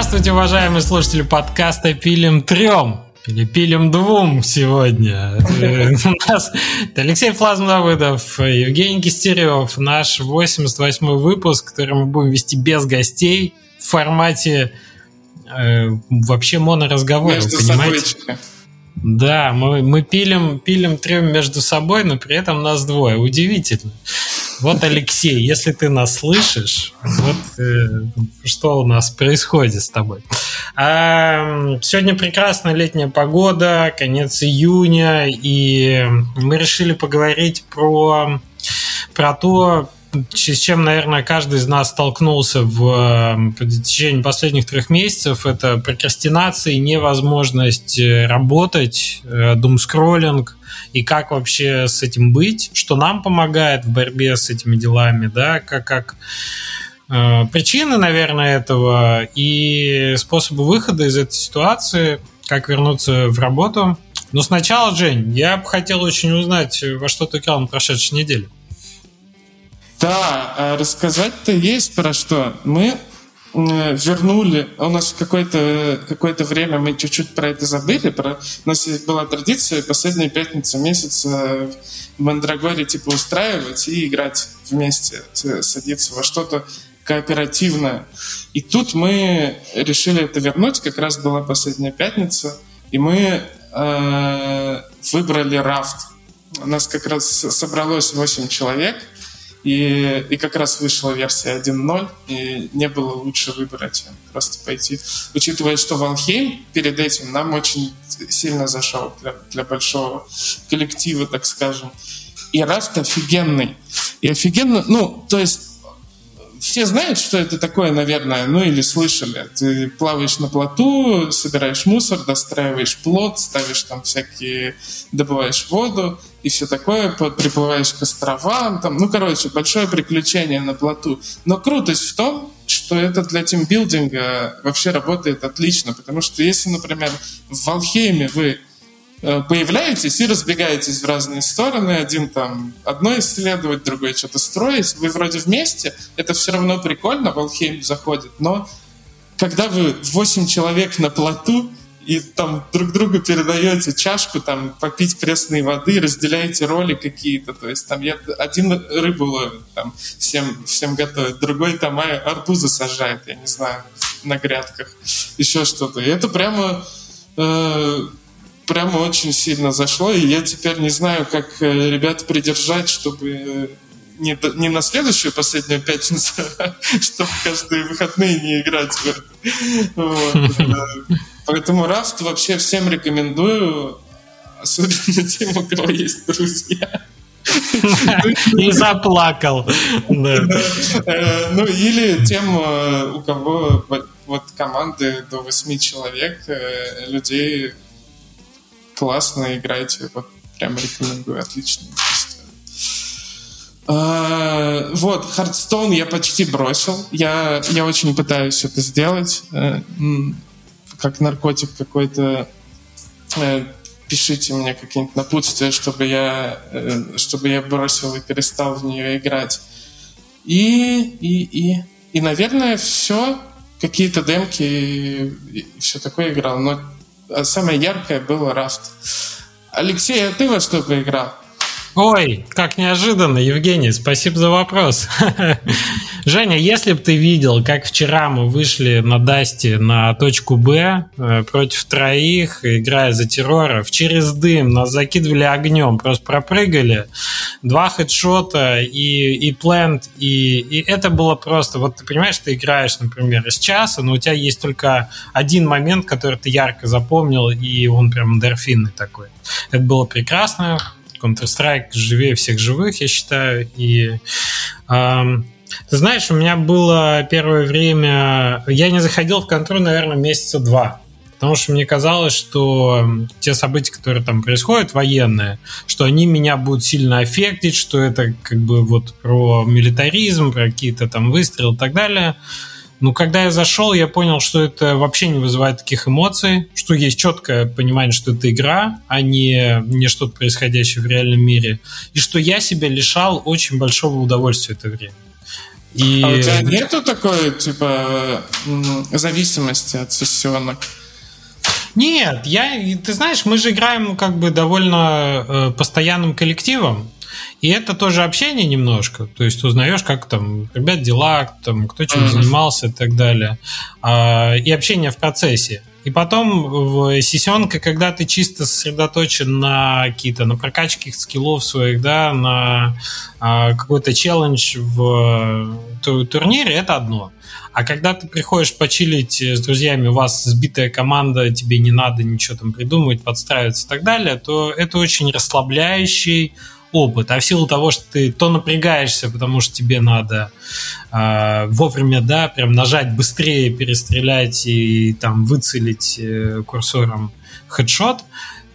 Здравствуйте, уважаемые слушатели подкаста «Пилим трем». Или пилим двум сегодня. У нас Алексей Флазм-Давыдов, Евгений Кистерев, наш 88-й выпуск, который мы будем вести без гостей в формате э, вообще моноразговора, понимаете? Да, мы, мы пилим, пилим трем между собой, но при этом нас двое. Удивительно. Вот, Алексей, если ты нас слышишь, вот э, что у нас происходит с тобой. А, сегодня прекрасная летняя погода, конец июня, и мы решили поговорить про, про то, с чем, наверное, каждый из нас столкнулся в, в течение последних трех месяцев, это прокрастинация невозможность э, работать, думскроллинг, и как вообще с этим быть, что нам помогает в борьбе с этими делами, да, как, как э, причины, наверное, этого и способы выхода из этой ситуации, как вернуться в работу. Но сначала, Жень, я бы хотел очень узнать, во что ты играл на прошедшей неделе. Да, а рассказать-то есть про что. Мы вернули. У нас какое-то какое время мы чуть-чуть про это забыли. Про... У нас была традиция последнюю пятницу месяца в Мандрагоре типа устраивать и играть вместе, садиться во что-то кооперативное. И тут мы решили это вернуть. Как раз была последняя пятница. И мы э, выбрали рафт. У нас как раз собралось 8 человек — и, и как раз вышла версия 1.0, и не было лучше выбора, чем просто пойти. Учитывая, что Валхейм перед этим нам очень сильно зашел для, для большого коллектива, так скажем. И Рафт офигенный. И офигенно, ну, то есть все знают, что это такое, наверное, ну или слышали. Ты плаваешь на плоту, собираешь мусор, достраиваешь плот, ставишь там всякие, добываешь воду и все такое, приплываешь к островам, там, ну, короче, большое приключение на плоту. Но крутость в том, что это для тимбилдинга вообще работает отлично, потому что если, например, в Валхейме вы Э, появляетесь и разбегаетесь в разные стороны. Один там одно исследовать, другой что-то строить. Вы вроде вместе, это все равно прикольно, Валхейм заходит, но когда вы 8 человек на плоту, и там друг другу передаете чашку, там, попить пресной воды, разделяете роли какие-то. То есть там я один рыбу ловит, там, всем, всем готовит, другой там арбузы сажает, я не знаю, на грядках, еще что-то. И это прямо э, прямо очень сильно зашло, и я теперь не знаю, как э, ребят придержать, чтобы не, не на следующую последнюю пятницу, а чтобы каждые выходные не играть. Вот. Э, поэтому Рафт вообще всем рекомендую, особенно тем, у кого есть друзья. И заплакал. Ну, или тем, у кого вот команды до восьми человек, людей классно играете, вот прям рекомендую, отлично. Вот, Hearthstone я почти бросил. Я, я очень пытаюсь это сделать. Как наркотик какой-то. Uh, пишите мне какие-нибудь напутствия, чтобы я, чтобы я бросил и перестал в нее играть. И, и, и, и наверное, все. Какие-то демки и, и все такое играл. Но самое яркое было Rust. Алексей, а ты во что поиграл? Ой, как неожиданно, Евгений, спасибо за вопрос. Женя, если бы ты видел, как вчера мы вышли на Дасте на точку Б э, против троих, играя за терроров, через дым нас закидывали огнем, просто пропрыгали, два хедшота и, и плент, и, и это было просто, вот ты понимаешь, ты играешь, например, из часа, но у тебя есть только один момент, который ты ярко запомнил, и он прям эндорфинный такой. Это было прекрасно, Counter-Strike живее всех живых, я считаю. И эм, знаешь, у меня было первое время... Я не заходил в контроль, наверное, месяца два. Потому что мне казалось, что те события, которые там происходят, военные, что они меня будут сильно аффектить, что это как бы вот про милитаризм, про какие-то там выстрелы и так далее. Ну, когда я зашел, я понял, что это вообще не вызывает таких эмоций, что есть четкое понимание, что это игра, а не, не что-то происходящее в реальном мире, и что я себя лишал очень большого удовольствия это время. И... А у тебя нету такой, типа, зависимости от сессионок? Нет, я, ты знаешь, мы же играем как бы довольно э, постоянным коллективом. И это тоже общение немножко. То есть узнаешь, как там ребят дела, там, кто чем mm-hmm. занимался и так далее. А, и общение в процессе. И потом в сессионка, когда ты чисто сосредоточен на какие-то, на прокачке скиллов своих, да, на а, какой-то челлендж в турнире, это одно. А когда ты приходишь почилить с друзьями, у вас сбитая команда, тебе не надо ничего там придумывать, подстраиваться и так далее, то это очень расслабляющий, опыт, а в силу того, что ты то напрягаешься, потому что тебе надо э, вовремя, да, прям нажать быстрее, перестрелять и там выцелить э, курсором хедшот,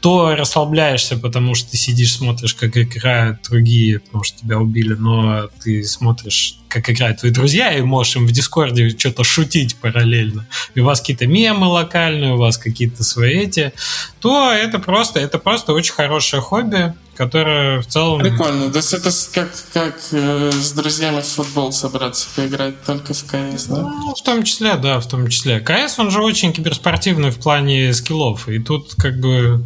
то расслабляешься, потому что ты сидишь, смотришь, как играют другие, потому что тебя убили, но ты смотришь, как играют твои друзья, и можешь им в Дискорде что-то шутить параллельно. И у вас какие-то мемы локальные, у вас какие-то свои эти, то это просто, это просто очень хорошее хобби, которая в целом... Прикольно. То есть это как, как э, с друзьями в футбол собраться, поиграть только в КС, да? Ну, в том числе, да, в том числе. КС, он же очень киберспортивный в плане скиллов. И тут как бы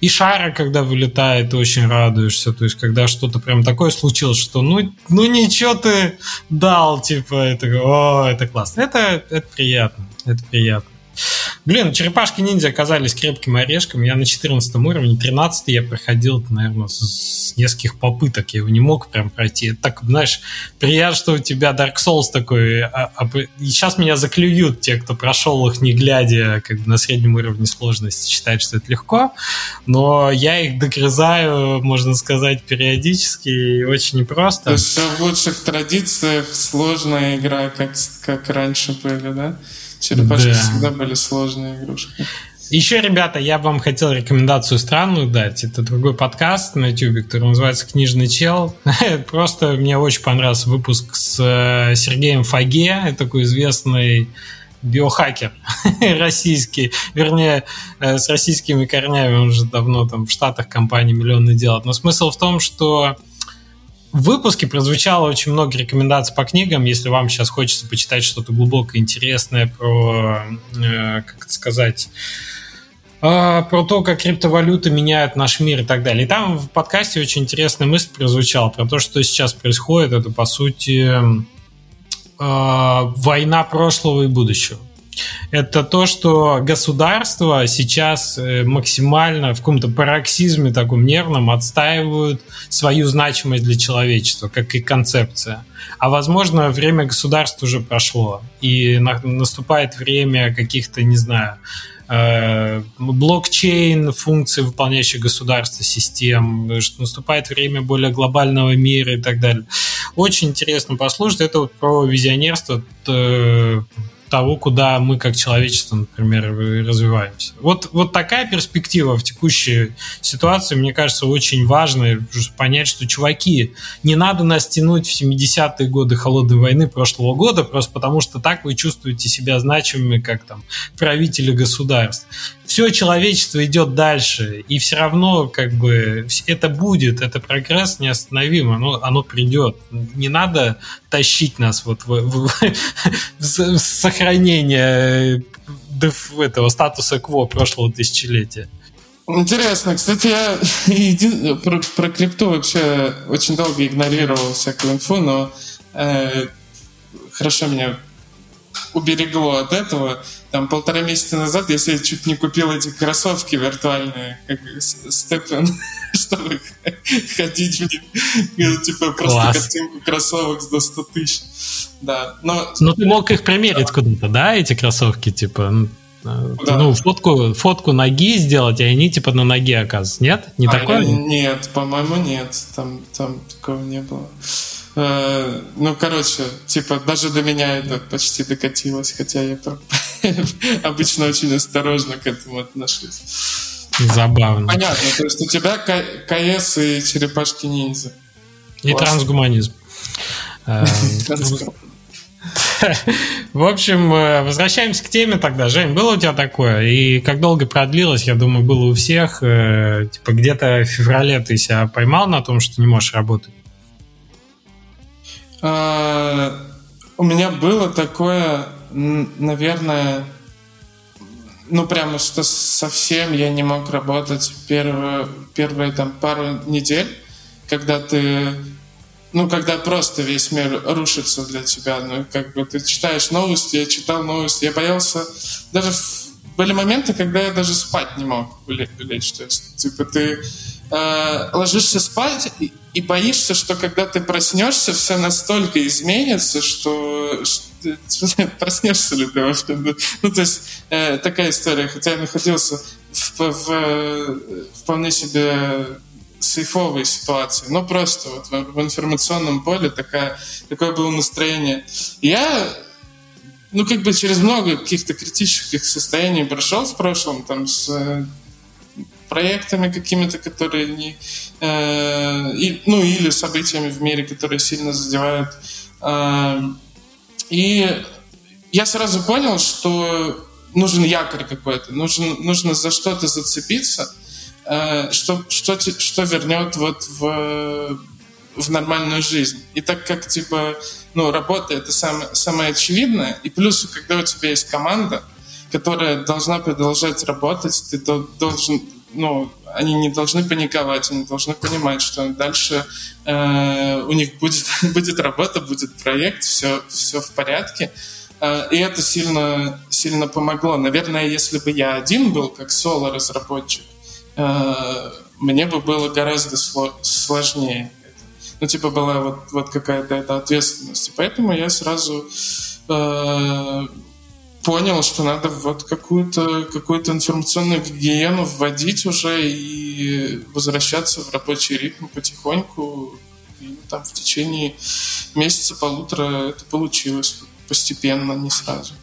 и шара, когда вылетает, ты очень радуешься. То есть когда что-то прям такое случилось, что ну, ну ничего ты дал, типа, это, о, это классно. Это, это приятно, это приятно. Блин, черепашки-ниндзя оказались крепким орешком. Я на 14 уровне, 13 я проходил, наверное, с нескольких попыток. Я его не мог прям пройти. Так, знаешь, приятно, что у тебя Dark Souls такой. А, а, и сейчас меня заклюют те, кто прошел их не глядя как бы на среднем уровне сложности, считают, что это легко. Но я их догрызаю, можно сказать, периодически и очень непросто. То есть в лучших традициях сложная игра, как, как раньше были, да? Черепашки да. всегда были сложные игрушки. Еще, ребята, я вам хотел рекомендацию странную дать. Это другой подкаст на YouTube, который называется «Книжный чел». Просто мне очень понравился выпуск с э, Сергеем Фаге. Такой известный биохакер российский, вернее, э, с российскими корнями, он уже давно там в Штатах компании миллионы делает. Но смысл в том, что в выпуске прозвучало очень много рекомендаций по книгам. Если вам сейчас хочется почитать что-то глубокое, интересное про, э, как это сказать, э, про то, как криптовалюты меняют наш мир и так далее. И там в подкасте очень интересная мысль прозвучала про то, что сейчас происходит. Это, по сути, э, война прошлого и будущего это то, что государство сейчас э, максимально в каком-то пароксизме таком нервном отстаивают свою значимость для человечества, как и концепция. А возможно, время государства уже прошло, и наступает время каких-то, не знаю, э, блокчейн, функции, выполняющих государство, систем, что наступает время более глобального мира и так далее. Очень интересно послушать. Это вот про визионерство того, куда мы как человечество, например, развиваемся. Вот, вот такая перспектива в текущей ситуации, мне кажется, очень важно понять, что, чуваки, не надо нас тянуть в 70-е годы холодной войны прошлого года, просто потому что так вы чувствуете себя значимыми, как там правители государств все человечество идет дальше, и все равно как бы это будет, это прогресс неостановим, оно, оно придет. Не надо тащить нас вот в, в, в сохранение э, этого статуса кво прошлого тысячелетия. Интересно. Кстати, я еди... про, про крипту вообще очень долго игнорировал всякую инфу, но э, хорошо меня уберегло от этого. Там полтора месяца назад я себе чуть не купил эти кроссовки виртуальные, как Степен, чтобы ходить в них. Ну, типа просто Класс. картинку кроссовок за 100 тысяч. Да, но... Ну, ты мог их примерить куда-то, да, эти кроссовки, типа... Да. Ну, фотку, фотку ноги сделать, и они типа на ноге оказываются. Нет? Не а, такое? Нет, по-моему, нет. Там, там такого не было. Э, ну, короче, типа, даже до меня это почти докатилось, хотя я обычно очень осторожно к этому отношусь. Забавно. Понятно, то есть у тебя КС и черепашки-ниндзя. И Классно. трансгуманизм. Э, в общем, э, возвращаемся к теме тогда. Жень, было у тебя такое? И как долго продлилось? Я думаю, было у всех. Типа где-то в феврале ты себя поймал на том, что не можешь работать? А, у меня было такое, наверное, ну, прямо что совсем я не мог работать первые, первые там пару недель, когда ты ну, когда просто весь мир рушится для тебя, ну, как бы ты читаешь новости, я читал новости, я боялся, даже были моменты, когда я даже спать не мог лечь, то есть, типа, ты э, ложишься спать и, и боишься, что когда ты проснешься, все настолько изменится, что, что проснешься ли ты вообще. Ну, то есть э, такая история. Хотя я находился в, в, вполне себе сейфовой ситуации. Ну, просто вот в, в информационном поле такая, такое было настроение. я ну, как бы через много каких-то критических состояний прошел в прошлом, там, с проектами какими-то, которые не... Э, и, ну, или событиями в мире, которые сильно задевают. Э, и я сразу понял, что нужен якорь какой-то, нужен, нужно за что-то зацепиться, э, что, что, что вернет вот в, в нормальную жизнь. И так как, типа, ну, работа — это самое, самое очевидное, и плюс, когда у тебя есть команда, которая должна продолжать работать, ты должен ну, они не должны паниковать, они должны понимать, что дальше э, у них будет, будет работа, будет проект, все, все в порядке. Э, и это сильно, сильно помогло. Наверное, если бы я один был, как соло-разработчик, э, мне бы было гораздо сложнее. Ну, типа, была вот, вот какая-то эта ответственность. И поэтому я сразу э, понял, что надо вот какую-то какую информационную гигиену вводить уже и возвращаться в рабочий ритм потихоньку. И там в течение месяца полутора это получилось постепенно, не сразу.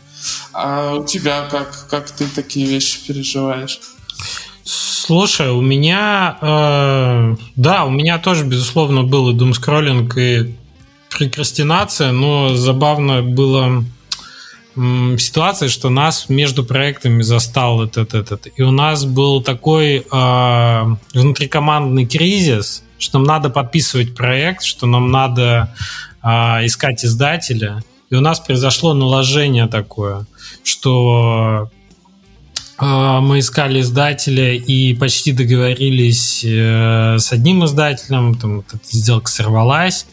А у тебя как, как ты такие вещи переживаешь? Слушай, у меня, э, да, у меня тоже, безусловно, был и думскроллинг, и прокрастинация, но забавно было ситуация, что нас между проектами застал этот, этот. И у нас был такой э, внутрикомандный кризис, что нам надо подписывать проект, что нам надо э, искать издателя. И у нас произошло наложение такое, что мы искали издателя и почти договорились э, с одним издателем, там эта сделка сорвалась.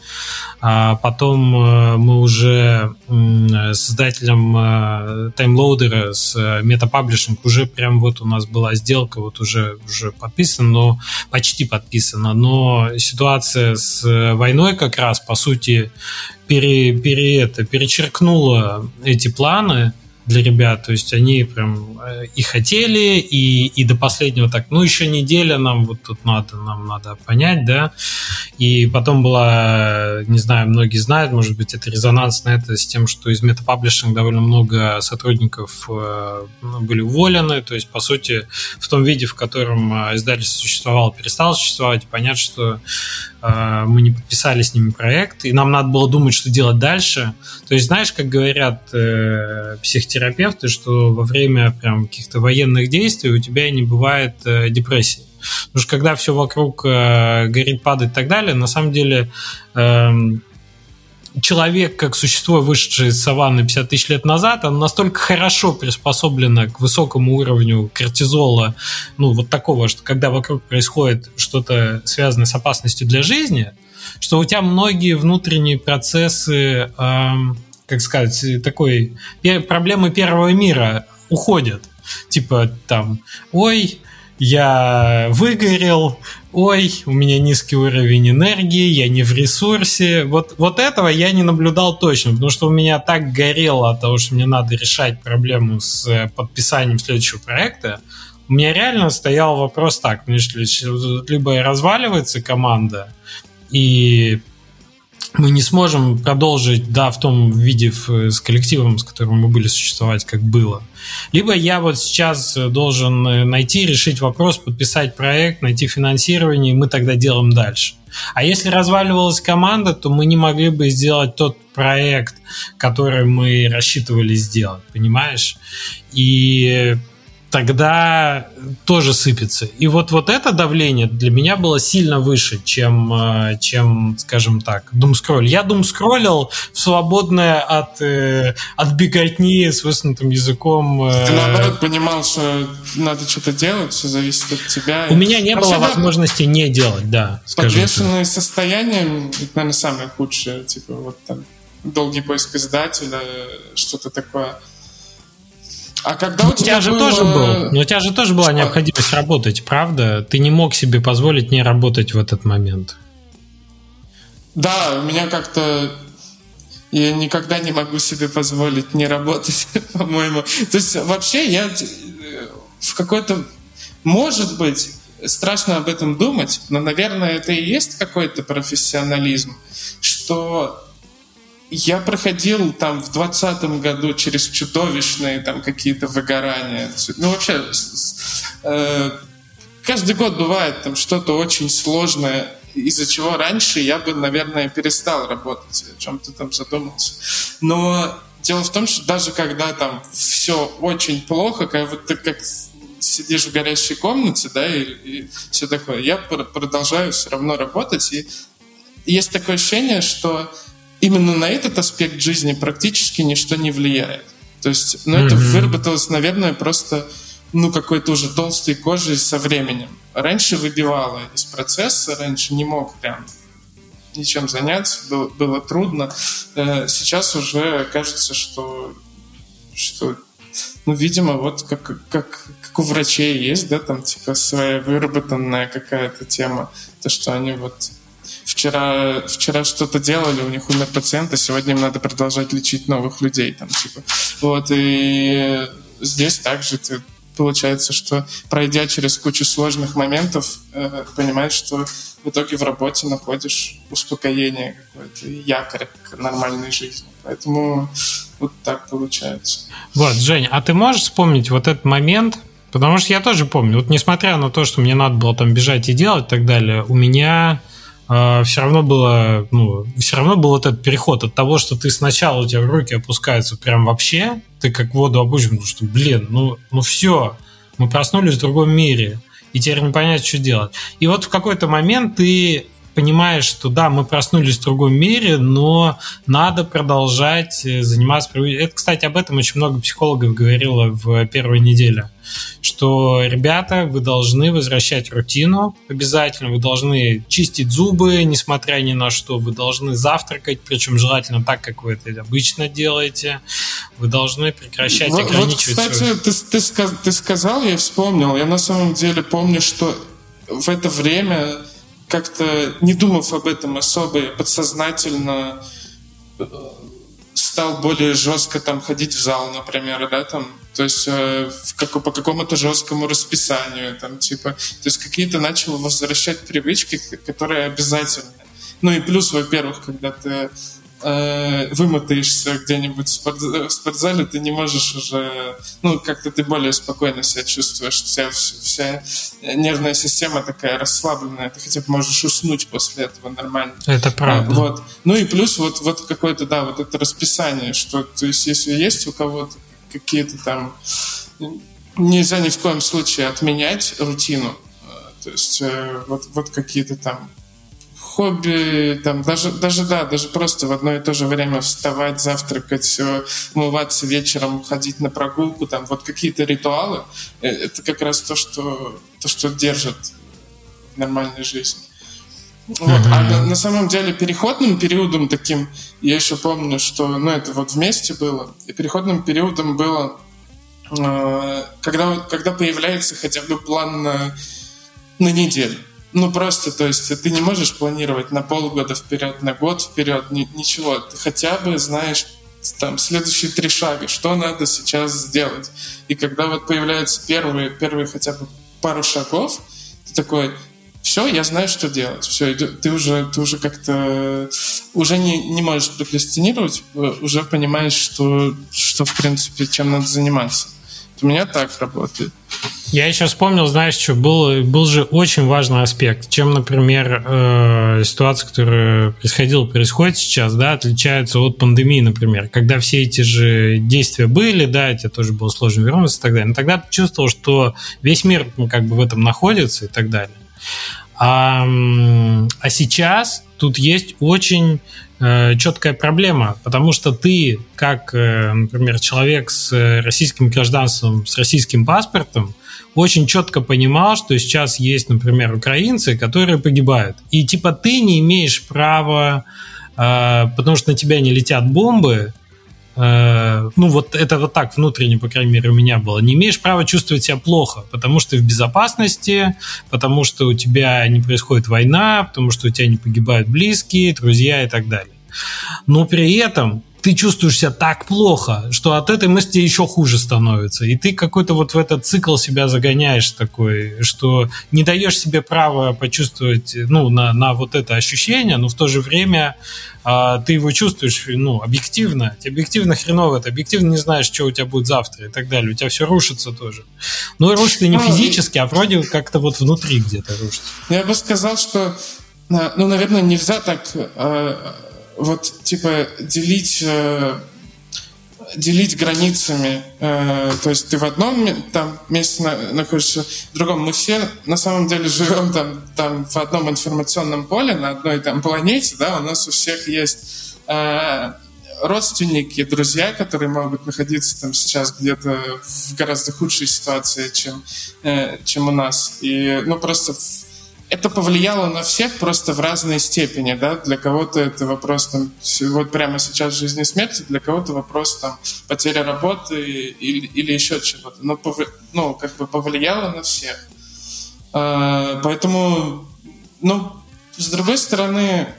А потом э, мы уже с издателем таймлоудера, с Meta уже прям вот у нас была сделка, вот уже, уже подписана, но почти подписана. Но ситуация с войной как раз, по сути, пере, пере, это, перечеркнула эти планы, для ребят. То есть они прям э, и хотели, и, и до последнего так, ну, еще неделя нам вот тут надо, нам надо понять, да. И потом была, не знаю, многие знают, может быть, это резонанс на это с тем, что из метапаблишинга довольно много сотрудников э, ну, были уволены. То есть, по сути, в том виде, в котором э, издательство существовало, перестало существовать. Понятно, что мы не подписали с ними проект, и нам надо было думать, что делать дальше. То есть, знаешь, как говорят э, психотерапевты, что во время прям каких-то военных действий у тебя не бывает э, депрессии. Потому что когда все вокруг э, горит, падает и так далее, на самом деле э, человек, как существо, вышедшее из саванны 50 тысяч лет назад, он настолько хорошо приспособлено к высокому уровню кортизола, ну, вот такого, что когда вокруг происходит что-то связанное с опасностью для жизни, что у тебя многие внутренние процессы, эм, как сказать, такой проблемы первого мира уходят. Типа там, ой, я выгорел, ой, у меня низкий уровень энергии, я не в ресурсе. Вот, вот этого я не наблюдал точно, потому что у меня так горело от того, что мне надо решать проблему с э, подписанием следующего проекта. У меня реально стоял вопрос так, либо разваливается команда, и мы не сможем продолжить, да, в том виде с коллективом, с которым мы были существовать, как было. Либо я вот сейчас должен э, найти, решить вопрос, подписать проект, найти финансирование, и мы тогда делаем дальше. А если разваливалась команда, то мы не могли бы сделать тот проект, который мы рассчитывали сделать, понимаешь? И тогда тоже сыпется. И вот, вот это давление для меня было сильно выше, чем, э, чем скажем так, думскролл. Я думскроллил в свободное от, э, от беготни с высунутым языком. Э, Ты наоборот понимал, что надо что-то делать, все зависит от тебя. У меня не Вообще, было возможности не делать, да. Подвешенное состояние, это, наверное, самое худшее. Типа вот там долгий поиск издателя, что-то такое – а когда у, тебя, же было... тоже был, но у тебя же тоже была необходимость работать, правда? Ты не мог себе позволить не работать в этот момент. Да, у меня как-то я никогда не могу себе позволить не работать, по-моему. То есть вообще я э, в какой-то, может быть, страшно об этом думать, но, наверное, это и есть какой-то профессионализм, что я проходил там в двадцатом году через чудовищные там какие-то выгорания. Ну, вообще, э, каждый год бывает там что-то очень сложное, из-за чего раньше я бы, наверное, перестал работать, о чем-то там задумался. Но дело в том, что даже когда там все очень плохо, как вот ты как сидишь в горящей комнате, да, и, и все такое, я продолжаю все равно работать, и есть такое ощущение, что именно на этот аспект жизни практически ничто не влияет. То есть, ну, mm-hmm. это выработалось, наверное, просто ну, какой-то уже толстой кожей со временем. Раньше выбивало из процесса, раньше не мог прям ничем заняться, было, было трудно. Э, сейчас уже кажется, что, что ну, видимо, вот как, как, как у врачей есть, да, там, типа, своя выработанная какая-то тема, то, что они вот вчера, вчера что-то делали, у них умер пациент, а сегодня им надо продолжать лечить новых людей. Там, типа. Вот, и здесь также ты получается, что пройдя через кучу сложных моментов, э, понимаешь, что в итоге в работе находишь успокоение какое-то, якорь к нормальной жизни. Поэтому вот так получается. Вот, Жень, а ты можешь вспомнить вот этот момент, Потому что я тоже помню, вот несмотря на то, что мне надо было там бежать и делать и так далее, у меня а, все равно было, ну, все равно был этот переход от того, что ты сначала у тебя руки опускаются прям вообще, ты как воду обучен, потому что, блин, ну, ну все, мы проснулись в другом мире, и теперь не понять, что делать. И вот в какой-то момент ты понимаешь, что да, мы проснулись в другом мире, но надо продолжать э, заниматься. Это, кстати, об этом очень много психологов говорило в первой неделе, что, ребята, вы должны возвращать рутину обязательно, вы должны чистить зубы, несмотря ни на что, вы должны завтракать, причем желательно так, как вы это обычно делаете, вы должны прекращать вот, ограничивать... Вот, кстати, ты, ты, ты сказал, я вспомнил, я на самом деле помню, что в это время как-то не думав об этом особо, я подсознательно э, стал более жестко там ходить в зал, например, да, там, то есть э, в как, по какому-то жесткому расписанию, там, типа, то есть какие-то начал возвращать привычки, которые обязательны. Ну и плюс, во-первых, когда ты э, вымотаешься где-нибудь в, спорт, в спортзале, ты не можешь уже, ну, как-то ты более спокойно себя чувствуешь, вся, вся нервная система такая расслабленная, ты хотя бы можешь уснуть после этого нормально. Это правда. Вот. Ну и плюс вот, вот какое-то, да, вот это расписание, что, то есть, если есть у кого-то какие-то там нельзя ни в коем случае отменять рутину. Э, то есть э, вот, вот какие-то там хобби, там, даже, даже, да, даже просто в одно и то же время вставать, завтракать, умываться вечером, ходить на прогулку, там, вот какие-то ритуалы, э, это как раз то, что, то, что держит нормальную жизнь. Вот. Mm-hmm. А на, на самом деле переходным периодом таким, я еще помню, что, ну, это вот вместе было, и переходным периодом было, э, когда, когда появляется хотя бы план на, на неделю. Ну, просто, то есть, ты не можешь планировать на полгода вперед, на год вперед, ни, ничего. Ты хотя бы знаешь там следующие три шага, что надо сейчас сделать. И когда вот появляются первые, первые хотя бы пару шагов, ты такой, все, я знаю, что делать. Все, ты уже, ты уже как-то уже не, не можешь прокрастинировать, уже понимаешь, что, что, в принципе, чем надо заниматься. У меня так работает. Я еще вспомнил, знаешь, что был, был же очень важный аспект, чем, например, э, ситуация, которая происходила, происходит сейчас, да, отличается от пандемии, например, когда все эти же действия были, да, тебе тоже было сложно вернуться и так далее. Но тогда ты чувствовал, что весь мир ну, как бы в этом находится и так далее. А, а сейчас тут есть очень э, четкая проблема, потому что ты, как, э, например, человек с российским гражданством, с российским паспортом, очень четко понимал, что сейчас есть, например, украинцы, которые погибают. И типа ты не имеешь права, э, потому что на тебя не летят бомбы, Э, ну вот это вот так внутренне, по крайней мере, у меня было, не имеешь права чувствовать себя плохо, потому что ты в безопасности, потому что у тебя не происходит война, потому что у тебя не погибают близкие, друзья и так далее. Но при этом ты чувствуешь себя так плохо, что от этой мысли еще хуже становится. И ты какой-то вот в этот цикл себя загоняешь такой, что не даешь себе права почувствовать, ну, на, на вот это ощущение, но в то же время а, ты его чувствуешь, ну, объективно. Тебе объективно хреново, ты объективно не знаешь, что у тебя будет завтра и так далее. У тебя все рушится тоже. Ну, рушится не ну, физически, а вроде как-то вот внутри где-то рушится. Я бы сказал, что, ну, наверное, нельзя так а, вот типа делить э, делить границами. Э, то есть ты в одном там месте на, находишься, в другом. Мы все на самом деле живем там, там в одном информационном поле, на одной там планете, да, у нас у всех есть э, родственники, друзья, которые могут находиться там сейчас где-то в гораздо худшей ситуации, чем, чем у нас. И, ну, просто это повлияло на всех просто в разной степени, да, для кого-то это вопрос там, вот прямо сейчас жизни и смерти, для кого-то вопрос там потери работы или, или еще чего-то, но ну, как бы повлияло на всех. А, поэтому, ну, с другой стороны,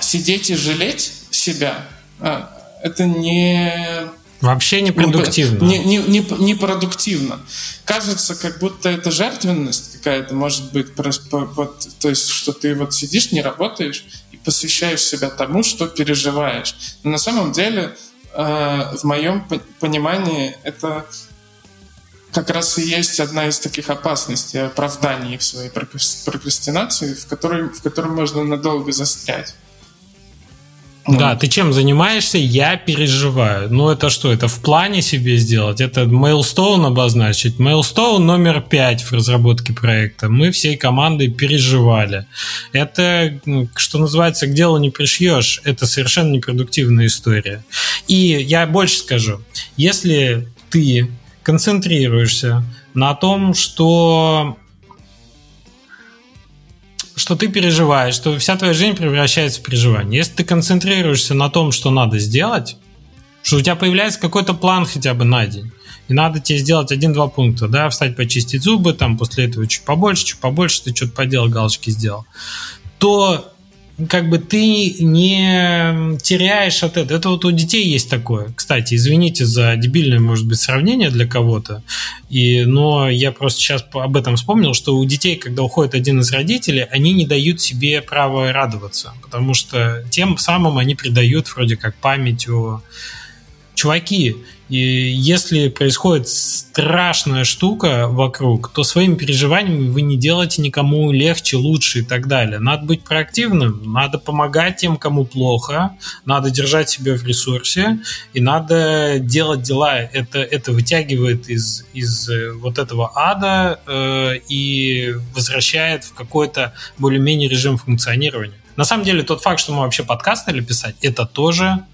сидеть и жалеть себя, а, это не Вообще не продуктивно. Не, не, не, не продуктивно. Кажется, как будто это жертвенность какая-то может быть. Вот, то есть, что ты вот сидишь, не работаешь и посвящаешь себя тому, что переживаешь. Но на самом деле, э, в моем понимании, это как раз и есть одна из таких опасностей, оправданий в своей прокрастинации, в которой, в которой можно надолго застрять. Да, ты чем занимаешься? Я переживаю. Ну, это что? Это в плане себе сделать? Это Mailstone обозначить? Mailstone номер пять в разработке проекта. Мы всей командой переживали. Это, что называется, к делу не пришьешь. Это совершенно непродуктивная история. И я больше скажу. Если ты концентрируешься на том, что что ты переживаешь, что вся твоя жизнь превращается в переживание. Если ты концентрируешься на том, что надо сделать, что у тебя появляется какой-то план хотя бы на день, и надо тебе сделать один-два пункта, да, встать, почистить зубы, там, после этого чуть побольше, чуть побольше, ты что-то поделал, галочки сделал, то как бы ты не теряешь от этого. Это вот у детей есть такое. Кстати, извините за дебильное, может быть, сравнение для кого-то, и, но я просто сейчас об этом вспомнил, что у детей, когда уходит один из родителей, они не дают себе права радоваться, потому что тем самым они придают вроде как память о чуваки, и если происходит страшная штука вокруг, то своими переживаниями вы не делаете никому легче, лучше и так далее. Надо быть проактивным, надо помогать тем, кому плохо, надо держать себя в ресурсе и надо делать дела. Это, это вытягивает из, из э, вот этого ада э, и возвращает в какой-то более-менее режим функционирования. На самом деле тот факт, что мы вообще подкаст стали писать, это тоже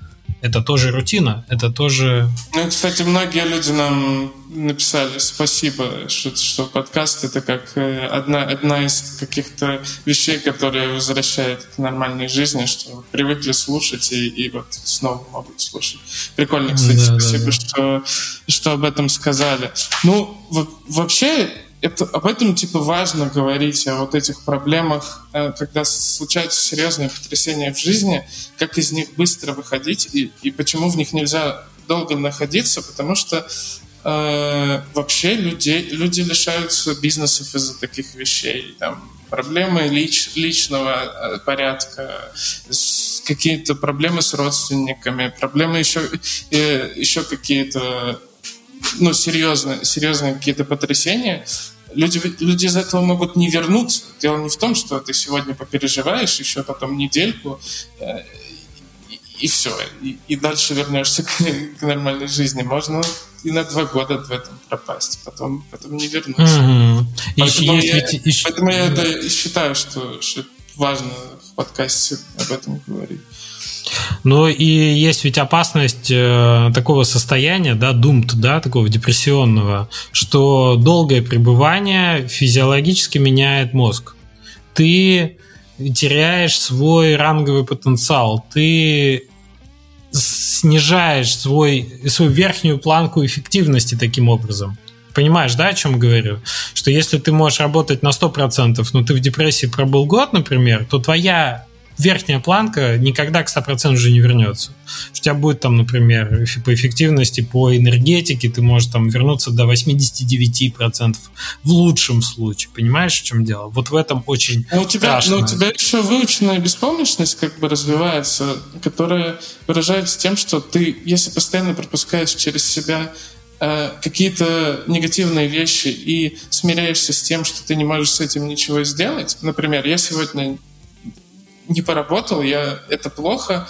это тоже рутина, это тоже... Ну, кстати, многие люди нам написали спасибо, что, что подкаст это как э, одна, одна из каких-то вещей, которые возвращает к нормальной жизни, что привыкли слушать и, и вот снова могут слушать. Прикольно, кстати, да, спасибо, да, да. Что, что об этом сказали. Ну, вообще, это, об этом типа важно говорить, о вот этих проблемах, э, когда случаются серьезные потрясения в жизни, как из них быстро выходить и, и почему в них нельзя долго находиться, потому что э, вообще людей, люди лишаются бизнесов из-за таких вещей. Там, проблемы лич, личного э, порядка, какие-то проблемы с родственниками, проблемы еще, э, еще какие-то ну, серьезно, серьезные какие-то потрясения, люди, люди из этого могут не вернуться. Дело не в том, что ты сегодня попереживаешь, еще потом недельку, э, и, и все, и, и дальше вернешься к, к нормальной жизни. Можно и на два года в этом пропасть, потом, потом не вернуться. Mm-hmm. Поэтому, есть, я, ведь... поэтому я это и считаю, что, что важно в подкасте об этом говорить. Ну и есть ведь опасность э, такого состояния, да, думт, да, такого депрессионного, что долгое пребывание физиологически меняет мозг. Ты теряешь свой ранговый потенциал, ты снижаешь свой, свою верхнюю планку эффективности таким образом. Понимаешь, да, о чем говорю? Что если ты можешь работать на 100%, но ты в депрессии пробыл год, например, то твоя верхняя планка никогда к 100% уже не вернется. У тебя будет там, например, по эффективности, по энергетике ты можешь там вернуться до 89% в лучшем случае. Понимаешь, в чем дело? Вот в этом очень но у тебя, страшно. Но у тебя еще выученная беспомощность как бы развивается, которая выражается тем, что ты, если постоянно пропускаешь через себя э, какие-то негативные вещи и смиряешься с тем, что ты не можешь с этим ничего сделать. Например, я сегодня не поработал, я, это плохо,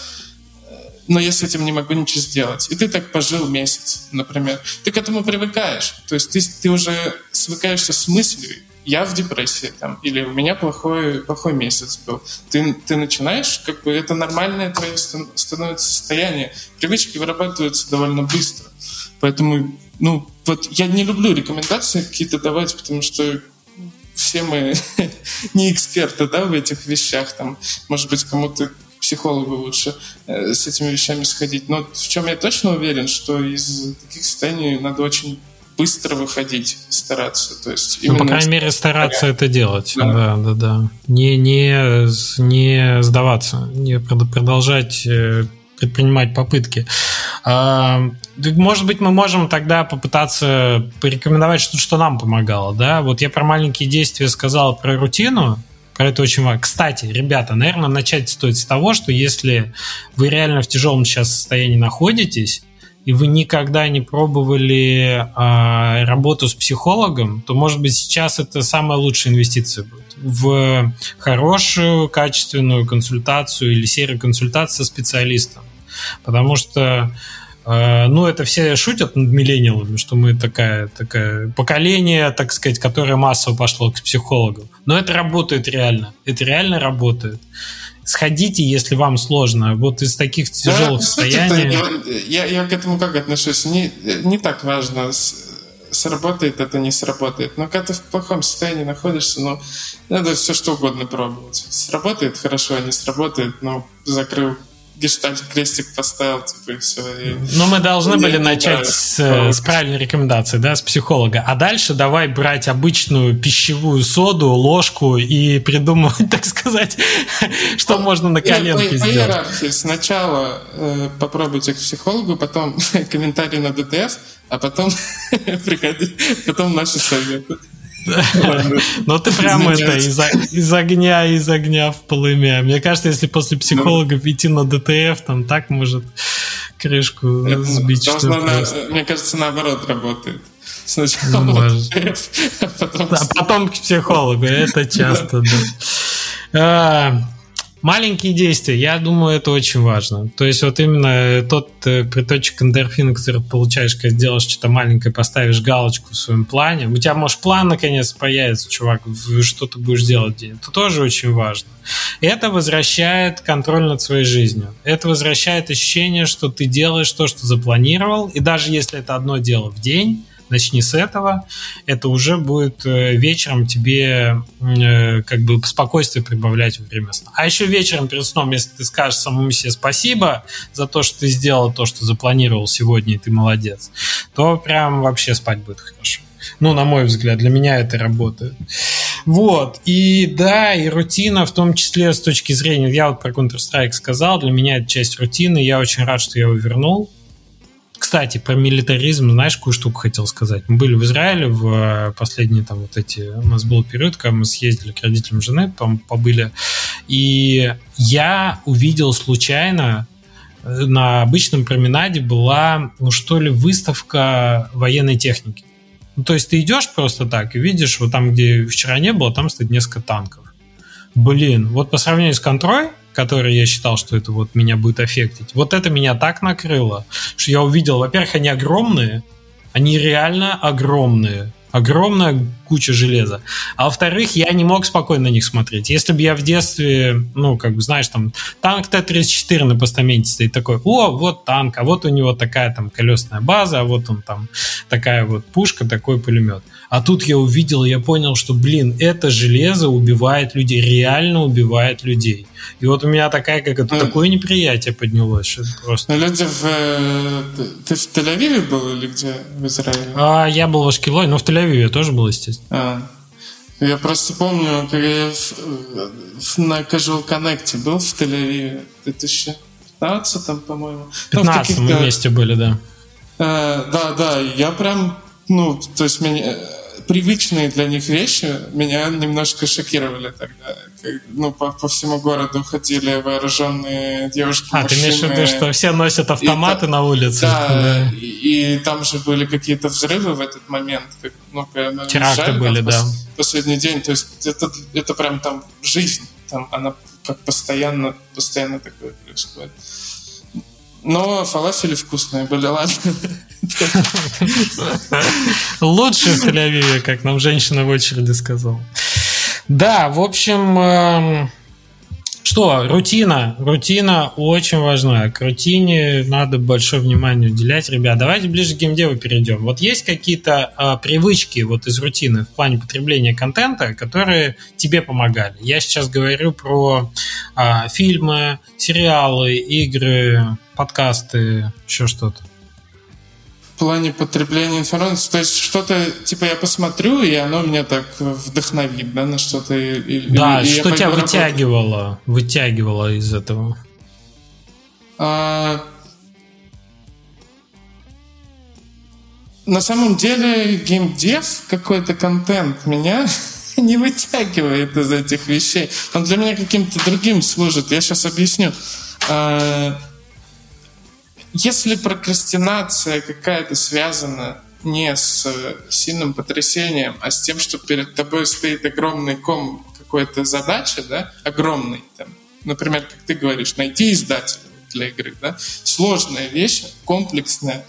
но я с этим не могу ничего сделать. И ты так пожил месяц, например. Ты к этому привыкаешь. То есть ты, ты уже свыкаешься с мыслью, я в депрессии, там, или у меня плохой, плохой месяц был. Ты, ты начинаешь, как бы это нормальное твое становится состояние. Привычки вырабатываются довольно быстро. Поэтому, ну, вот я не люблю рекомендации какие-то давать, потому что все мы не эксперты да, в этих вещах. Там, может быть, кому-то психологу лучше э, с этими вещами сходить. Но в чем я точно уверен, что из таких состояний надо очень быстро выходить, стараться. То есть ну, по крайней мере, стараться это делать. Да, да, да. да. Не, не, не сдаваться, не продолжать э, предпринимать попытки. А, может быть, мы можем тогда попытаться порекомендовать что-то, что нам помогало, да? Вот я про маленькие действия сказал, про рутину, про это очень важно. Кстати, ребята, наверное, начать стоит с того, что если вы реально в тяжелом сейчас состоянии находитесь, и вы никогда не пробовали э, работу с психологом, то, может быть, сейчас это самая лучшая инвестиция будет в хорошую, качественную консультацию или серию консультаций со специалистом. Потому что э, ну, это все шутят над миллениалами, что мы такая, такая поколение, так сказать, которое массово пошло к психологу. Но это работает реально. Это реально работает сходите, если вам сложно. Вот из таких тяжелых да, состояний... Я, я к этому как отношусь? Не, не так важно, сработает это, не сработает. Но когда ты в плохом состоянии находишься, ну, надо все что угодно пробовать. Сработает хорошо, а не сработает, ну, закрыл гештальт крестик поставил, типа, и все. И... Но мы должны были начать с, с правильной рекомендации, да, с психолога. А дальше давай брать обычную пищевую соду, ложку и придумывать, так сказать, что можно на коленке сделать. По иерархии. Сначала э, попробуйте к психологу, потом комментарий на ДТФ, а потом приходи, потом наши советы. Но ты прямо это из огня, из огня в полымя. Мне кажется, если после психолога идти на ДТФ, там так может крышку сбить. Мне кажется, наоборот работает. Сначала ну, а потом... А потом к психологу. Это часто, да. Маленькие действия, я думаю, это очень важно. То есть вот именно тот э, приточек эндорфина, который получаешь, когда делаешь что-то маленькое, поставишь галочку в своем плане. У тебя, может, план наконец появится, чувак, что ты будешь делать день. Это тоже очень важно. Это возвращает контроль над своей жизнью. Это возвращает ощущение, что ты делаешь то, что запланировал. И даже если это одно дело в день, начни с этого, это уже будет э, вечером тебе э, как бы спокойствие прибавлять во время сна. А еще вечером перед сном, если ты скажешь самому себе спасибо за то, что ты сделал то, что запланировал сегодня, и ты молодец, то прям вообще спать будет хорошо. Ну, на мой взгляд, для меня это работает. Вот, и да, и рутина в том числе с точки зрения, я вот про Counter-Strike сказал, для меня это часть рутины, я очень рад, что я его вернул, кстати, про милитаризм, знаешь, какую штуку хотел сказать? Мы были в Израиле в э, последние там вот эти... У нас был период, когда мы съездили к родителям жены, побыли, и я увидел случайно на обычном променаде была, ну что ли, выставка военной техники. Ну, то есть ты идешь просто так и видишь, вот там, где вчера не было, там стоит несколько танков. Блин, вот по сравнению с контрой, который я считал, что это вот меня будет аффектить, вот это меня так накрыло, что я увидел, во-первых, они огромные, они реально огромные огромная куча железа. А во-вторых, я не мог спокойно на них смотреть. Если бы я в детстве, ну, как бы, знаешь, там, танк Т-34 на постаменте стоит такой, о, вот танк, а вот у него такая там колесная база, а вот он там такая вот пушка, такой пулемет. А тут я увидел, я понял, что, блин, это железо убивает людей, реально убивает людей. И вот у меня такая, как это, такое неприятие поднялось, что просто... Но люди в... Э, ты в Тель-Авиве был или где в Израиле? А, я был в Ашкелоне, но в Тель-Авиве тоже был, естественно. А. Я просто помню, когда я в, в, на Casual Connect был в Тель-Авиве в 2015, по-моему. 15 ну, мы вместе были, да. Э, да, да, я прям, ну, то есть меня привычные для них вещи меня немножко шокировали тогда. Ну, по, по всему городу ходили вооруженные девушки. А, мужчины. ты имеешь в виду, что все носят автоматы и, на улице? Да, да. И, и там же были какие-то взрывы в этот момент. Как, ну, Теракты были, да. Последний день. То есть это, это прям там жизнь. Там она как постоянно, постоянно такое происходит. Но фалафели вкусные были, ладно. Лучше в Тель-Авиве, как нам женщина в очереди сказала. Да, в общем, эм, что, рутина. Рутина очень важна. К рутине надо большое внимание уделять. Ребят, давайте ближе к геймдеву перейдем. Вот есть какие-то э, привычки вот из рутины в плане потребления контента, которые тебе помогали. Я сейчас говорю про э, фильмы, сериалы, игры, подкасты, еще что-то в плане потребления информации. То есть что-то, типа, я посмотрю, и оно меня так вдохновит, да, на что-то. Да, и, что тебя вытягивало, работать. вытягивало из этого? А... На самом деле, геймдев, какой-то контент меня не вытягивает из этих вещей. Он для меня каким-то другим служит. Я сейчас объясню. А если прокрастинация какая-то связана не с сильным потрясением, а с тем, что перед тобой стоит огромный ком какой-то задачи, да, огромный, там, например, как ты говоришь, найти издателя для игры, да, сложная вещь, комплексная,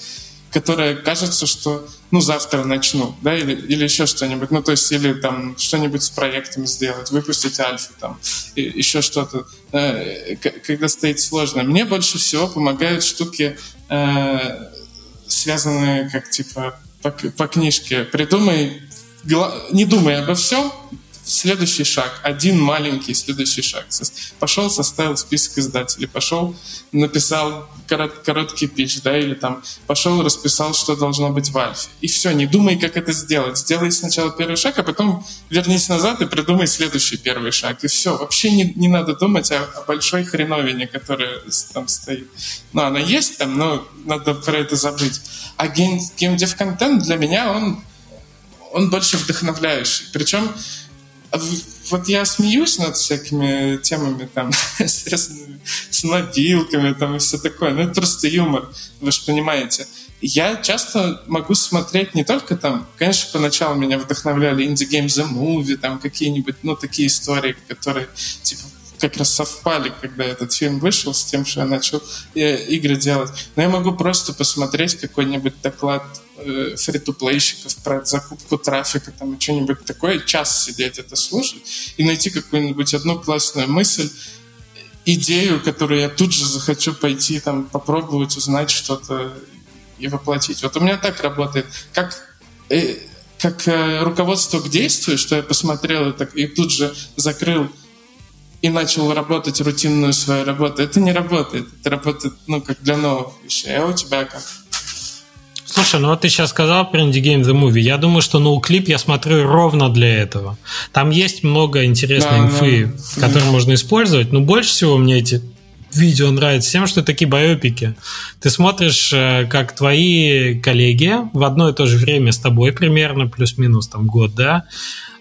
которая кажется, что ну, завтра начну, да, или, или еще что-нибудь, ну, то есть, или там что-нибудь с проектами сделать, выпустить альфу, там, и, еще что-то, э, когда стоит сложно. Мне больше всего помогают штуки, э, связанные, как, типа, по, по книжке. Придумай, не думай обо всем, следующий шаг, один маленький следующий шаг. Пошел, составил список издателей, пошел, написал корот, короткий пич, да, или там пошел, расписал, что должно быть в альфе. И все, не думай, как это сделать. Сделай сначала первый шаг, а потом вернись назад и придумай следующий первый шаг. И все, вообще не, не надо думать о, о большой хреновине, которая там стоит. Ну, она есть там, но надо про это забыть. А гейм, геймдев-контент для меня, он, он больше вдохновляющий. Причем вот я смеюсь над всякими темами, там, связанными с мобилками, там, и все такое. Ну, это просто юмор, вы же понимаете. Я часто могу смотреть не только там, конечно, поначалу меня вдохновляли Indie Game The Movie, там какие-нибудь, ну, такие истории, которые, типа, как раз совпали, когда этот фильм вышел, с тем, что я начал э, игры делать. Но я могу просто посмотреть какой-нибудь доклад э, про закупку трафика там и что-нибудь такое, час сидеть это слушать и найти какую-нибудь одну классную мысль, идею, которую я тут же захочу пойти там попробовать узнать что-то и воплотить. Вот у меня так работает. Как э, как э, руководство к действию, что я посмотрел это и тут же закрыл и начал работать рутинную свою работу. Это не работает. Это работает, ну, как для новых вещей. А у тебя как? Слушай, ну вот ты сейчас сказал про Indie Game The Movie. Я думаю, что ноуклип я смотрю ровно для этого. Там есть много интересной да, инфы, да. которые можно использовать, но больше всего мне эти видео нравится тем, что такие байопики. Ты смотришь, э, как твои коллеги в одно и то же время с тобой примерно, плюс-минус там год, да,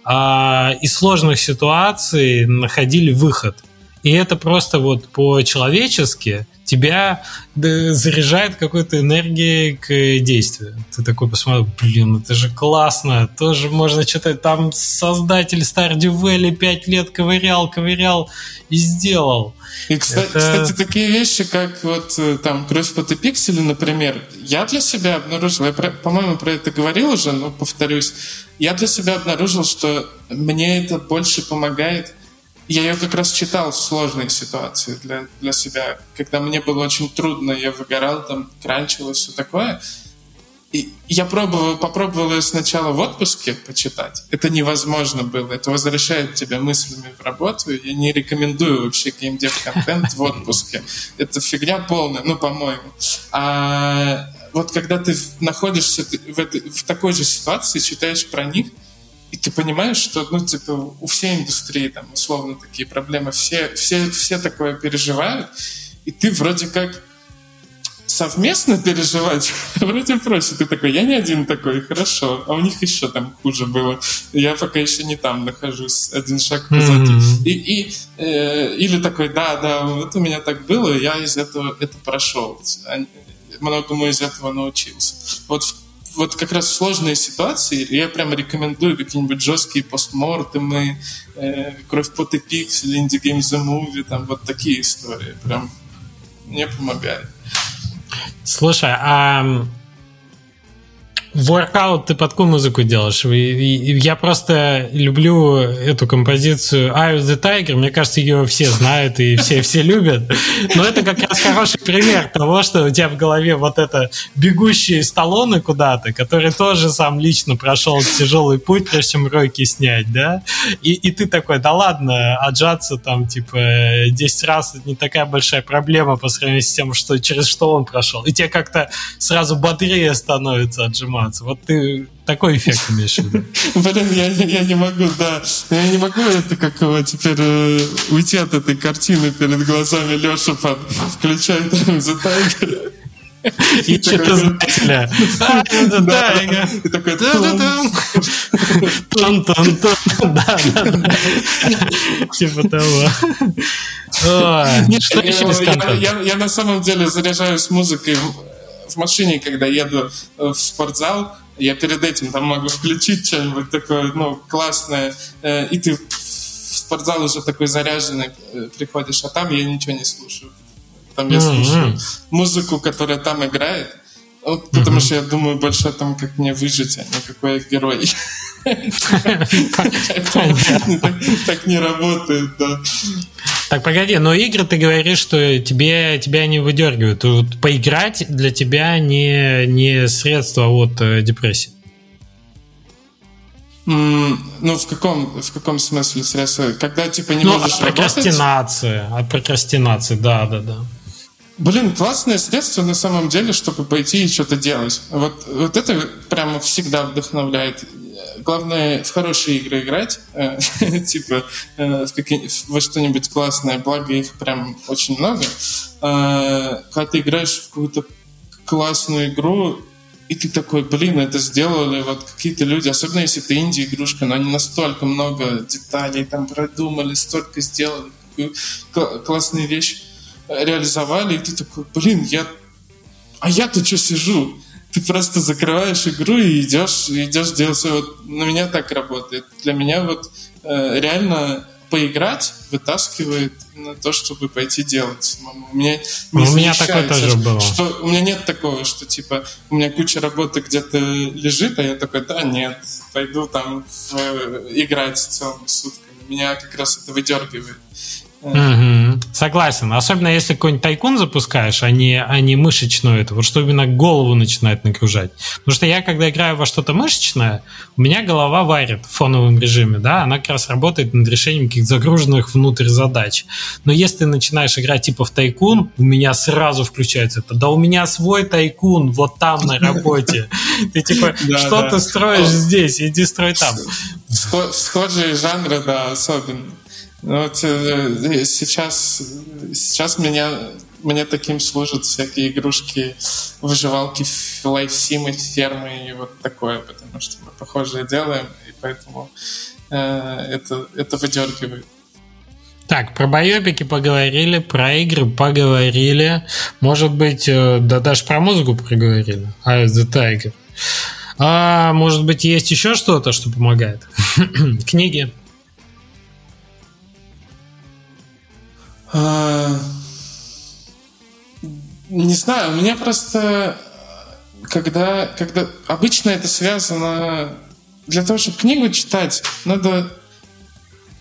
а, из сложных ситуаций находили выход. И это просто вот по-человечески тебя заряжает какой-то энергией к действию. Ты такой посмотрел, блин, это же классно, тоже можно что-то там создатель Stardew Valley 5 лет ковырял, ковырял и сделал. И, кстати, это... кстати, такие вещи, как вот э, там «Кровь, пот и пиксели», например, я для себя обнаружил, я, по-моему, про это говорил уже, но повторюсь, я для себя обнаружил, что мне это больше помогает я ее как раз читал в сложной ситуации для, для себя, когда мне было очень трудно, я выгорал, там, кранчилось, все такое. И я пробовал, попробовал ее сначала в отпуске почитать. Это невозможно было. Это возвращает тебя мыслями в работу. Я не рекомендую вообще геймдев-контент в отпуске. Это фигня полная, ну, по-моему. А вот когда ты находишься в, этой, в такой же ситуации, читаешь про них, и ты понимаешь, что, ну, типа, у всей индустрии там условно такие проблемы, все, все, все такое переживают, и ты вроде как совместно переживать вроде проще. Ты такой, я не один такой, хорошо. А у них еще там хуже было. Я пока еще не там нахожусь, один шаг позади. Mm-hmm. И, и, э, или такой, да, да, вот у меня так было, я из этого это прошел. Многому из этого научился. Вот вот как раз сложные ситуации я прямо рекомендую какие-нибудь жесткие постмортемы, э, кровь пот и пиксель, Indie Games The Movie, там вот такие истории. Прям мне помогает. Слушай, а Workout ты под какую музыку делаешь? Я просто люблю эту композицию Eye of the Tiger. Мне кажется, ее все знают и все, все любят. Но это как раз хороший пример того, что у тебя в голове вот это бегущие сталлоны куда-то, который тоже сам лично прошел тяжелый путь, прежде чем ройки снять, да? И, и ты такой, да ладно, отжаться там, типа, 10 раз это не такая большая проблема по сравнению с тем, что, через что он прошел. И тебе как-то сразу бодрее становится отжиматься заниматься. Вот ты такой эффект имеешь в виду. Блин, я, я не могу, да. Я не могу это как его теперь э, уйти от этой картины перед глазами Леша под включает The Tiger. И что-то знателя. Да, И такой... тон Да, да, Типа того. Что еще Я на самом деле заряжаюсь музыкой в машине, когда еду э, в спортзал, я перед этим там могу включить что-нибудь такое, ну, классное, э, и ты в спортзал уже такой заряженный э, приходишь, а там я ничего не слушаю. Там я слушаю музыку, которая там играет, вот, потому что я думаю больше о том, как мне выжить, а не какой я герой. Так не работает, да. Так, погоди, но игры ты говоришь, что тебе, тебя не выдергивают. Вот поиграть для тебя не, не средство от э, депрессии. Mm, ну, в каком, в каком смысле средства? Когда, типа, не ну, можешь от прокрастинации, работать? От прокрастинации, да, да, да. Блин, классное средство на самом деле, чтобы пойти и что-то делать. Вот, вот это прямо всегда вдохновляет главное в хорошие игры играть, э, типа э, во что-нибудь классное, благо их прям очень много. Э, когда ты играешь в какую-то классную игру, и ты такой, блин, это сделали вот какие-то люди, особенно если это инди-игрушка, но они настолько много деталей там продумали, столько сделали, какую классную вещь реализовали, и ты такой, блин, я... А я-то что сижу? Ты просто закрываешь игру и идешь, идешь делать свое. Вот на меня так работает. Для меня вот э, реально поиграть вытаскивает на то, чтобы пойти делать самому. У меня не у меня такое тоже было. Что, у меня нет такого, что типа у меня куча работы где-то лежит, а я такой, да, нет, пойду там в, играть целыми сутками. Меня как раз это выдергивает. Угу. Согласен. Особенно если какой-нибудь тайкун запускаешь, а не, а не мышечную это. Вот что именно голову начинает нагружать. Потому что я, когда играю во что-то мышечное, у меня голова варит в фоновом режиме, да, она как раз работает над решением каких-то загруженных внутрь задач. Но если ты начинаешь играть типа в тайкун, у меня сразу включается это. Да у меня свой тайкун вот там на работе. Ты типа, что ты строишь здесь, иди строй там. Схожие жанры, да, особенно. Ну, вот э, сейчас, сейчас меня, мне таким служат всякие игрушки, выживалки, лайфсимы, фермы и вот такое, потому что мы похожее делаем, и поэтому э, это, это выдергивает. Так, про байопики поговорили, про игры поговорили. Может быть, э, да даже про музыку поговорили. А The Tiger. А может быть, есть еще что-то, что помогает? Книги. Не знаю, у меня просто когда, когда обычно это связано для того, чтобы книгу читать, надо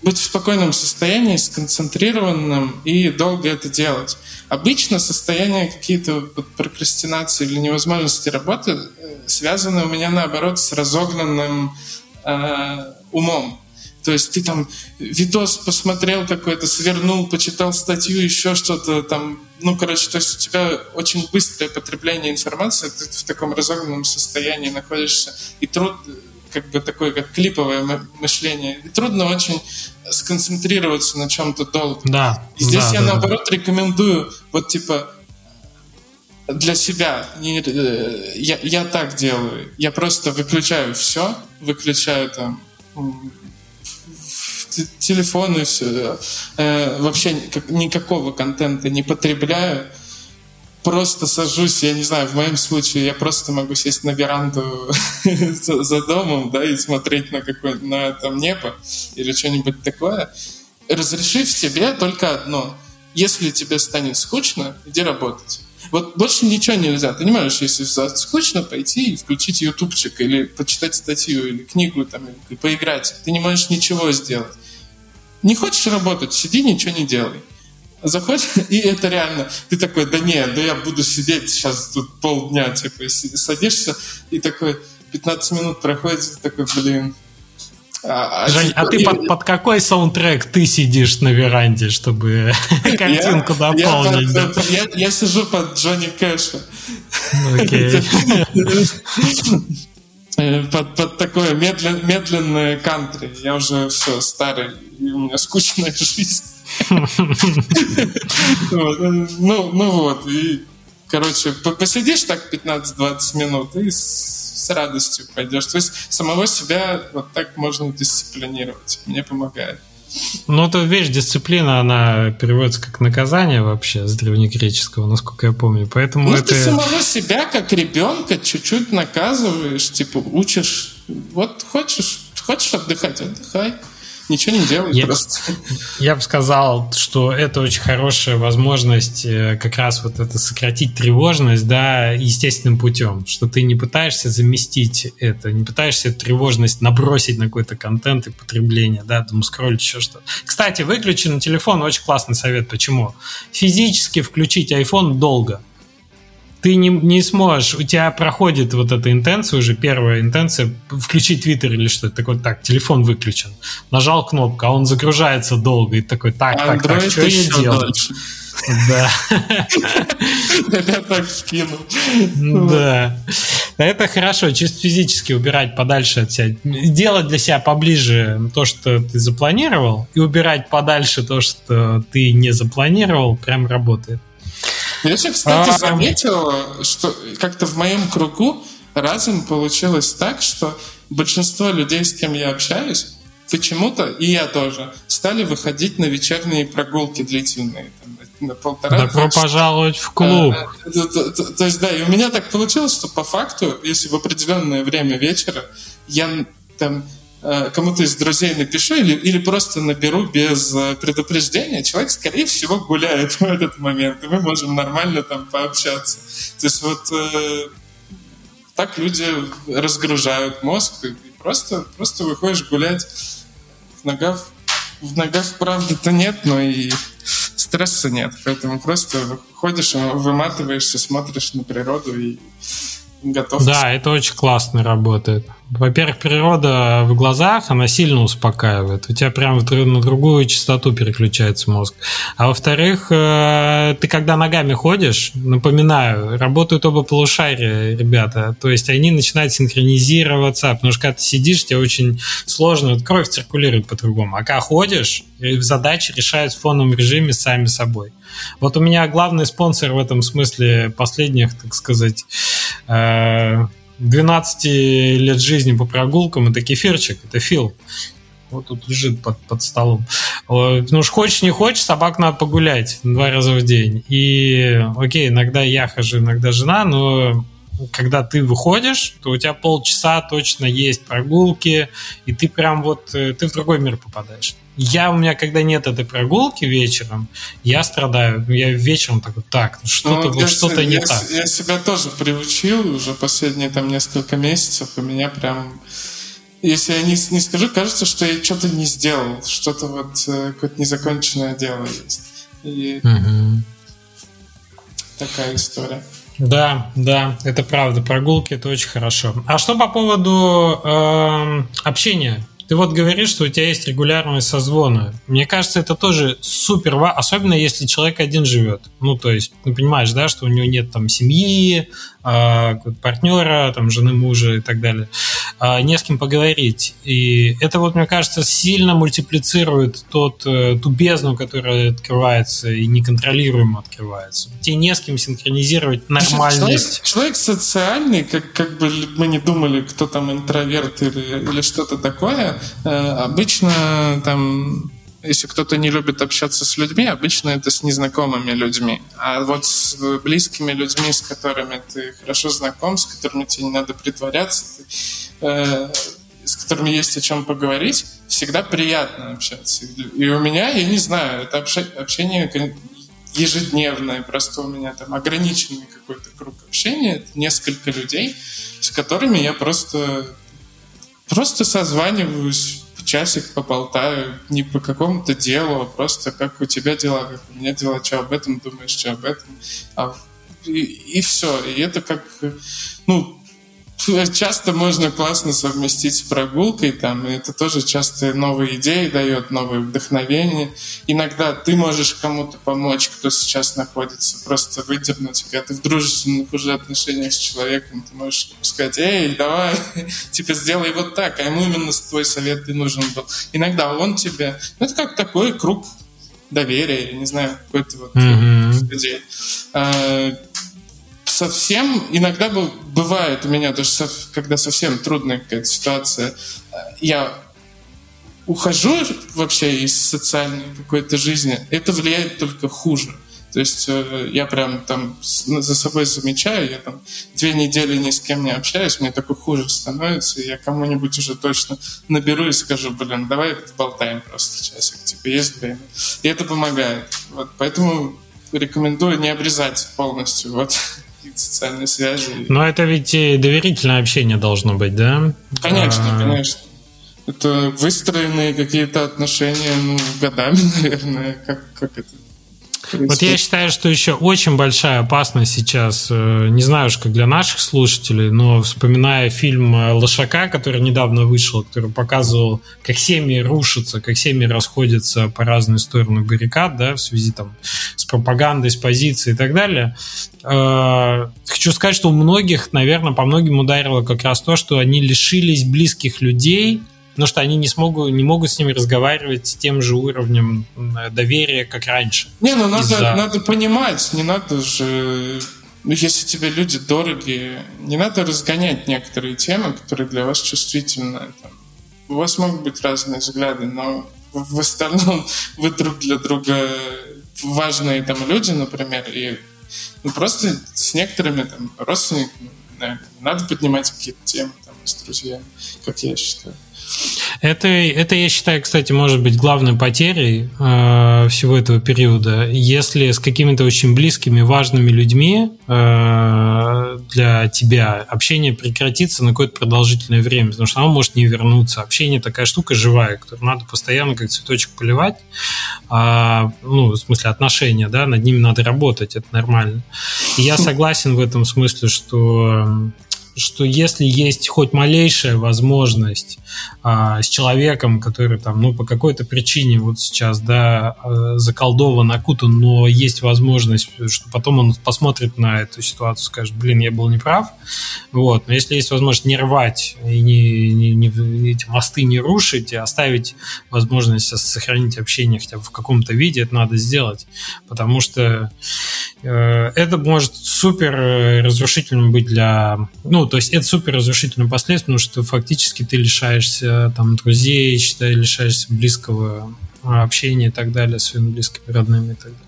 быть в спокойном состоянии, сконцентрированным и долго это делать. Обычно состояние какие-то прокрастинации или невозможности работы э, связаны у меня наоборот с разогнанным э, умом. То есть ты там видос посмотрел какой-то, свернул, почитал статью, еще что-то там. Ну, короче, то есть у тебя очень быстрое потребление информации, ты в таком разогнанном состоянии находишься. И труд, как бы такое, как клиповое мышление. И трудно очень сконцентрироваться на чем-то долго. Да. И здесь да, я, да, наоборот, да. рекомендую вот, типа, для себя. Не, э, я, я так делаю. Я просто выключаю все, выключаю там телефон и все. Э, вообще никакого контента не потребляю. Просто сажусь, я не знаю, в моем случае я просто могу сесть на веранду за, за домом, да, и смотреть на какое на там небо или что-нибудь такое. Разрешив себе только одно. Если тебе станет скучно, иди работать. Вот больше ничего нельзя. Ты не можешь, если скучно, пойти и включить ютубчик или почитать статью или книгу там, и поиграть. Ты не можешь ничего сделать. Не хочешь работать, сиди, ничего не делай. Заходишь, и это реально, ты такой, да нет, да я буду сидеть сейчас тут полдня, типа, садишься, и такой, 15 минут проходит, и такой, блин, а, а Жень, а ты под, под какой саундтрек ты сидишь на веранде, чтобы картинку я, дополнить? Я, под, я, я сижу под Джонни Кэша. Окей. Э, под, под такое медлен, медленное кантри. Я уже все старый, у меня скучная жизнь. Ну, ну вот, и, короче, посидишь так 15-20 минут и с радостью пойдешь. То есть самого себя вот так можно дисциплинировать. Мне помогает. Ну, это вещь, дисциплина, она переводится как наказание вообще с древнегреческого, насколько я помню. Поэтому ну, это... ты самого себя, как ребенка, чуть-чуть наказываешь, типа, учишь. Вот хочешь, хочешь отдыхать, отдыхай ничего не делай я, просто. Я бы сказал, что это очень хорошая возможность э, как раз вот это сократить тревожность, да, естественным путем, что ты не пытаешься заместить это, не пытаешься эту тревожность набросить на какой-то контент и потребление, да, там скроллить еще что-то. Кстати, выключи на телефон, очень классный совет. Почему? Физически включить iPhone долго ты не, не сможешь, у тебя проходит вот эта интенция, уже первая интенция, включить Твиттер или что-то такое, так, телефон выключен. Нажал кнопку, а он загружается долго, и такой, так, так, так, что я делаю? Да. Я так скинул. Да. Это хорошо, чисто физически убирать подальше от себя. Делать для себя поближе то, что ты запланировал, и убирать подальше то, что ты не запланировал, прям работает. Я еще, кстати, а, заметил, что как-то в моем кругу разом получилось так, что большинство людей, с кем я общаюсь, почему-то, и я тоже, стали выходить на вечерние прогулки длительные. Там, на полтора Добро пожаловать в клуб. А, то, то, то, то есть, да, и у меня так получилось, что по факту, если в определенное время вечера я там кому-то из друзей напишу или, или просто наберу без э, предупреждения, человек, скорее всего, гуляет в этот момент, и мы можем нормально там пообщаться. То есть вот э, так люди разгружают мозг, и просто, просто выходишь гулять. В ногах, в ногах правды-то нет, но и стресса нет. Поэтому просто ходишь, выматываешься, смотришь на природу и готов. Да, это очень классно работает. Во-первых, природа в глазах, она сильно успокаивает. У тебя прям на другую частоту переключается мозг. А во-вторых, э, ты когда ногами ходишь, напоминаю, работают оба полушария, ребята. То есть они начинают синхронизироваться, потому что когда ты сидишь, тебе очень сложно, вот кровь циркулирует по-другому. А когда ходишь, задачи решают в фоновом режиме сами собой. Вот у меня главный спонсор в этом смысле последних, так сказать, 12 э, лет жизни по прогулкам это кефирчик, это Фил. Вот тут лежит под, под столом. Ну уж хочешь, не хочешь, собак надо погулять два раза в день. И, окей, иногда я хожу, иногда жена, но когда ты выходишь, то у тебя полчаса точно есть прогулки, и ты прям вот, э, ты в другой мир попадаешь. Я у меня, когда нет этой прогулки вечером, я страдаю. Я вечером такой, так, что-то ну, что-то не я, так. Я себя тоже приучил уже последние там несколько месяцев, и меня прям если я не, не скажу, кажется, что я что-то не сделал, что-то вот э, какое-то незаконченное дело есть. И угу. такая история. Да, да, это правда. Прогулки это очень хорошо. А что по поводу э, общения? Ты вот говоришь, что у тебя есть регулярность созвона. Мне кажется, это тоже супер особенно если человек один живет. Ну, то есть, ты понимаешь, да, что у него нет там семьи, а, партнера, там, жены, мужа и так далее. А, не с кем поговорить. И это вот, мне кажется, сильно мультиплицирует тот, э, ту бездну, которая открывается и неконтролируемо открывается. Тебе не с кем синхронизировать нормальность. Человек, человек социальный, как, как бы мы не думали, кто там интроверт или, или что-то такое, э, обычно там если кто-то не любит общаться с людьми, обычно это с незнакомыми людьми. А вот с близкими людьми, с которыми ты хорошо знаком, с которыми тебе не надо притворяться, ты, э, с которыми есть о чем поговорить, всегда приятно общаться. И у меня, я не знаю, это общение ежедневное, просто у меня там ограниченный какой-то круг общения, это несколько людей, с которыми я просто просто созваниваюсь часик поболтаю не по какому-то делу, а просто как у тебя дела, как у меня дела, что об этом думаешь, что об этом. А, и, и все. И это как, ну, часто можно классно совместить с прогулкой, там, и это тоже часто новые идеи дает, новые вдохновения. Иногда ты можешь кому-то помочь, кто сейчас находится, просто выдернуть, когда ты в дружественных уже отношениях с человеком, ты можешь сказать, эй, давай, типа, сделай вот так, а ему именно твой совет и нужен был. Иногда он тебе, ну, это как такой круг доверия, я не знаю, какой-то вот mm-hmm. людей совсем, иногда бывает у меня даже, когда совсем трудная какая-то ситуация, я ухожу вообще из социальной какой-то жизни, это влияет только хуже. То есть э, я прям там за собой замечаю, я там две недели ни с кем не общаюсь, мне такой хуже становится, и я кому-нибудь уже точно наберу и скажу, блин, давай болтаем просто часик, типа есть время. И это помогает. Вот, поэтому рекомендую не обрезать полностью. Вот какие-то социальные связи. Но это ведь и доверительное общение должно быть, да? Конечно, а... конечно. Это выстроенные какие-то отношения ну, годами, наверное. Как, как это вот я считаю, что еще очень большая опасность сейчас, э, не знаю уж как для наших слушателей, но вспоминая фильм э, «Лошака», который недавно вышел, который показывал, как семьи рушатся, как семьи расходятся по разные стороны баррикад, да, в связи там с пропагандой, с позицией и так далее. Э, хочу сказать, что у многих, наверное, по многим ударило как раз то, что они лишились близких людей – потому что они не, смогут, не могут с ними разговаривать с тем же уровнем доверия, как раньше. Не, ну надо, надо понимать, не надо же ну, если тебе люди дорогие, не надо разгонять некоторые темы, которые для вас чувствительны. Там, у вас могут быть разные взгляды, но в остальном вы друг для друга важные там люди, например, и ну, просто с некоторыми там родственниками наверное, надо поднимать какие-то темы там с друзьями, как я считаю. Это, это, я считаю, кстати, может быть главной потерей э, всего этого периода. Если с какими-то очень близкими, важными людьми э, для тебя общение прекратится на какое-то продолжительное время, потому что оно может не вернуться. Общение такая штука живая, которую надо постоянно как цветочек поливать. А, ну, в смысле отношения, да, над ними надо работать, это нормально. И я согласен в этом смысле, что что если есть хоть малейшая возможность а, с человеком, который там, ну, по какой-то причине вот сейчас, да, а, заколдован, окутан, но есть возможность, что потом он посмотрит на эту ситуацию, скажет, блин, я был неправ, вот, но если есть возможность не рвать и не, не, не эти мосты не рушить, и оставить возможность сохранить общение хотя бы в каком-то виде, это надо сделать, потому что Э, это может супер э, разрушительным быть для... Ну, то есть это супер разрушительным последствием, потому что фактически ты лишаешься там друзей, считай, лишаешься близкого общения и так далее, своими близкими, родными и так далее.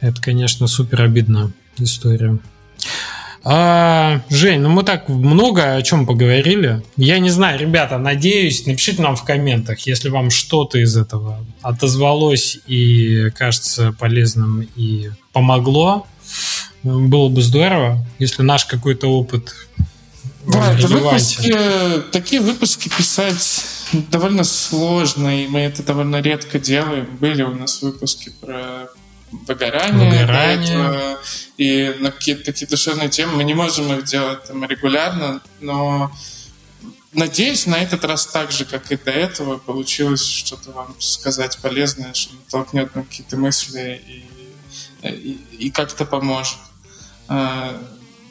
Это, конечно, супер обидная история. А, Жень, ну мы так много о чем поговорили. Я не знаю, ребята, надеюсь, напишите нам в комментах, если вам что-то из этого отозвалось и кажется полезным и помогло. Было бы здорово, если наш какой-то опыт да, это выпуски, такие выпуски писать довольно сложно, и мы это довольно редко делаем. Были у нас выпуски про выгорание, выгорание. и на какие-то такие душевные темы. Мы не можем их делать там, регулярно, но надеюсь, на этот раз так же, как и до этого, получилось что-то вам сказать полезное, что толкнет на какие-то мысли и, и, и как-то поможет. А,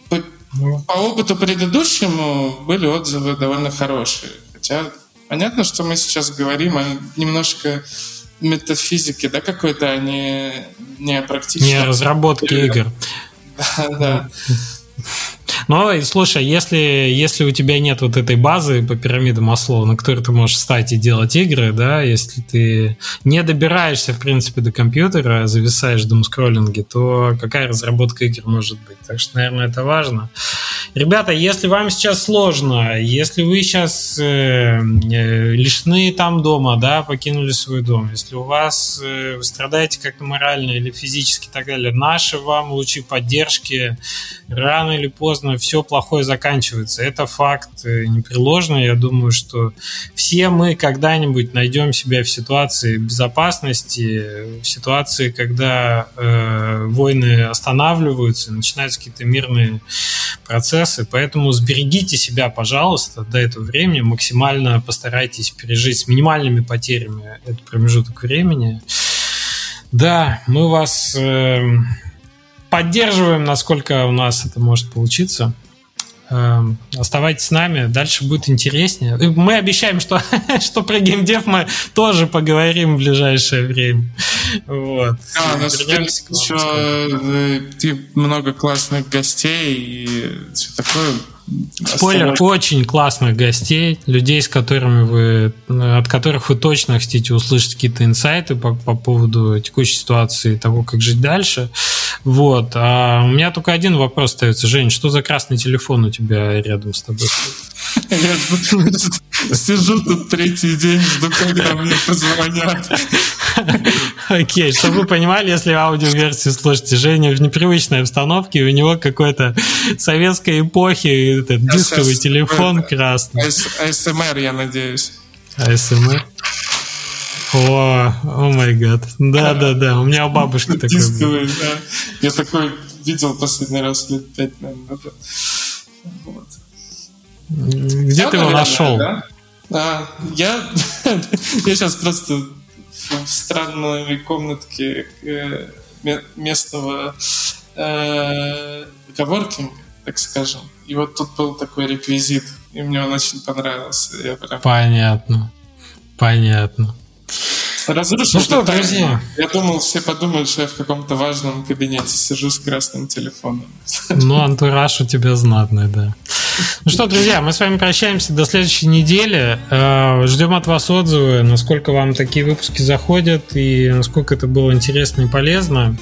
по, ну. по опыту предыдущему были отзывы довольно хорошие. Хотя понятно, что мы сейчас говорим о немножко метафизики, да, какой-то, а не, не практически. Не разработки игр. Да, да. Ну, слушай, если, если у тебя нет вот этой базы по пирамиде Маслоу, на которой ты можешь встать и делать игры, да, если ты не добираешься, в принципе, до компьютера, а зависаешь в думскроллинге, то какая разработка игр может быть? Так что, наверное, это важно. Ребята, если вам сейчас сложно, если вы сейчас э, э, лишены там дома, да, покинули свой дом, если у вас э, вы страдаете как-то морально или физически и так далее, наши вам лучи поддержки рано или поздно все плохое заканчивается. Это факт э, непреложный. Я думаю, что все мы когда-нибудь найдем себя в ситуации безопасности, в ситуации, когда э, войны останавливаются, начинаются какие-то мирные процессы. Поэтому сберегите себя, пожалуйста, до этого времени. Максимально постарайтесь пережить с минимальными потерями этот промежуток времени. Да, мы вас э, поддерживаем, насколько у нас это может получиться. Эм, оставайтесь с нами, дальше будет интереснее. Мы обещаем, что, что про геймдев мы тоже поговорим в ближайшее время. Вот. Да, у нас еще э, много классных гостей и все такое. Спойлер, Осторожно. очень классных гостей, людей, с которыми вы, от которых вы точно хотите услышать какие-то инсайты по, по поводу текущей ситуации, того, как жить дальше. Вот. А у меня только один вопрос остается. Жень, что за красный телефон у тебя рядом с тобой Я сижу тут третий день, жду, когда мне позвонят. Окей, чтобы вы понимали, если аудиоверсию слушаете, Женя в непривычной обстановке, у него какой-то советской эпохи этот дисковый телефон красный. АСМР, я надеюсь. АСМР? О, о май гад. Да, да, да. У меня у бабушки такой Дисковый, да. Я такой видел последний раз лет пять, наверное, назад. Вот. Где ты его нашел? Да? А, я, я сейчас просто в странной комнатке э, местного э, коворкинга, так скажем. И вот тут был такой реквизит, и мне он очень понравился. Я прям... Понятно. Понятно. Разрушил ну что, друзья? Я думал, все подумают, что я в каком-то важном кабинете сижу с красным телефоном. Ну, антураж у тебя знатный, да. Ну что, друзья, мы с вами прощаемся до следующей недели. Э, ждем от вас отзывы, насколько вам такие выпуски заходят и насколько это было интересно и полезно.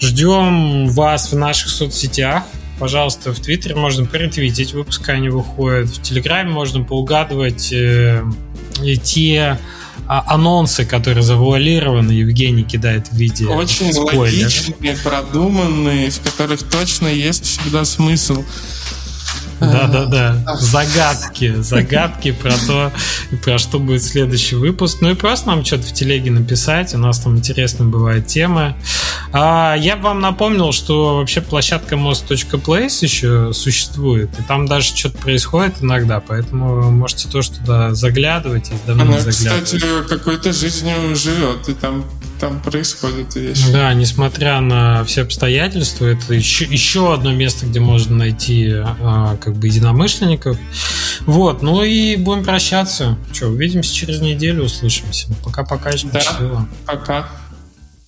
Ждем вас в наших соцсетях. Пожалуйста, в Твиттере можно поретвитить выпуски, они выходят. В Телеграме можно поугадывать э, те а, анонсы, которые завуалированы, Евгений кидает в виде Очень спойлер. логичные, продуманные, в которых точно есть всегда смысл. Да, да, да. Загадки. Загадки про то, про что будет следующий выпуск. Ну и просто нам что-то в телеге написать. У нас там интересные бывают темы. А, я бы вам напомнил, что вообще площадка most.place еще существует. И там даже что-то происходит иногда. Поэтому можете тоже туда заглядывать. И давно Она, кстати, какой-то жизнью живет. И там там происходят вещи. Да, несмотря на все обстоятельства, это еще, еще одно место, где можно найти а, как бы единомышленников. Вот, ну и будем прощаться. Что, увидимся через неделю, услышимся. Пока-пока, да, счастливо. Пока.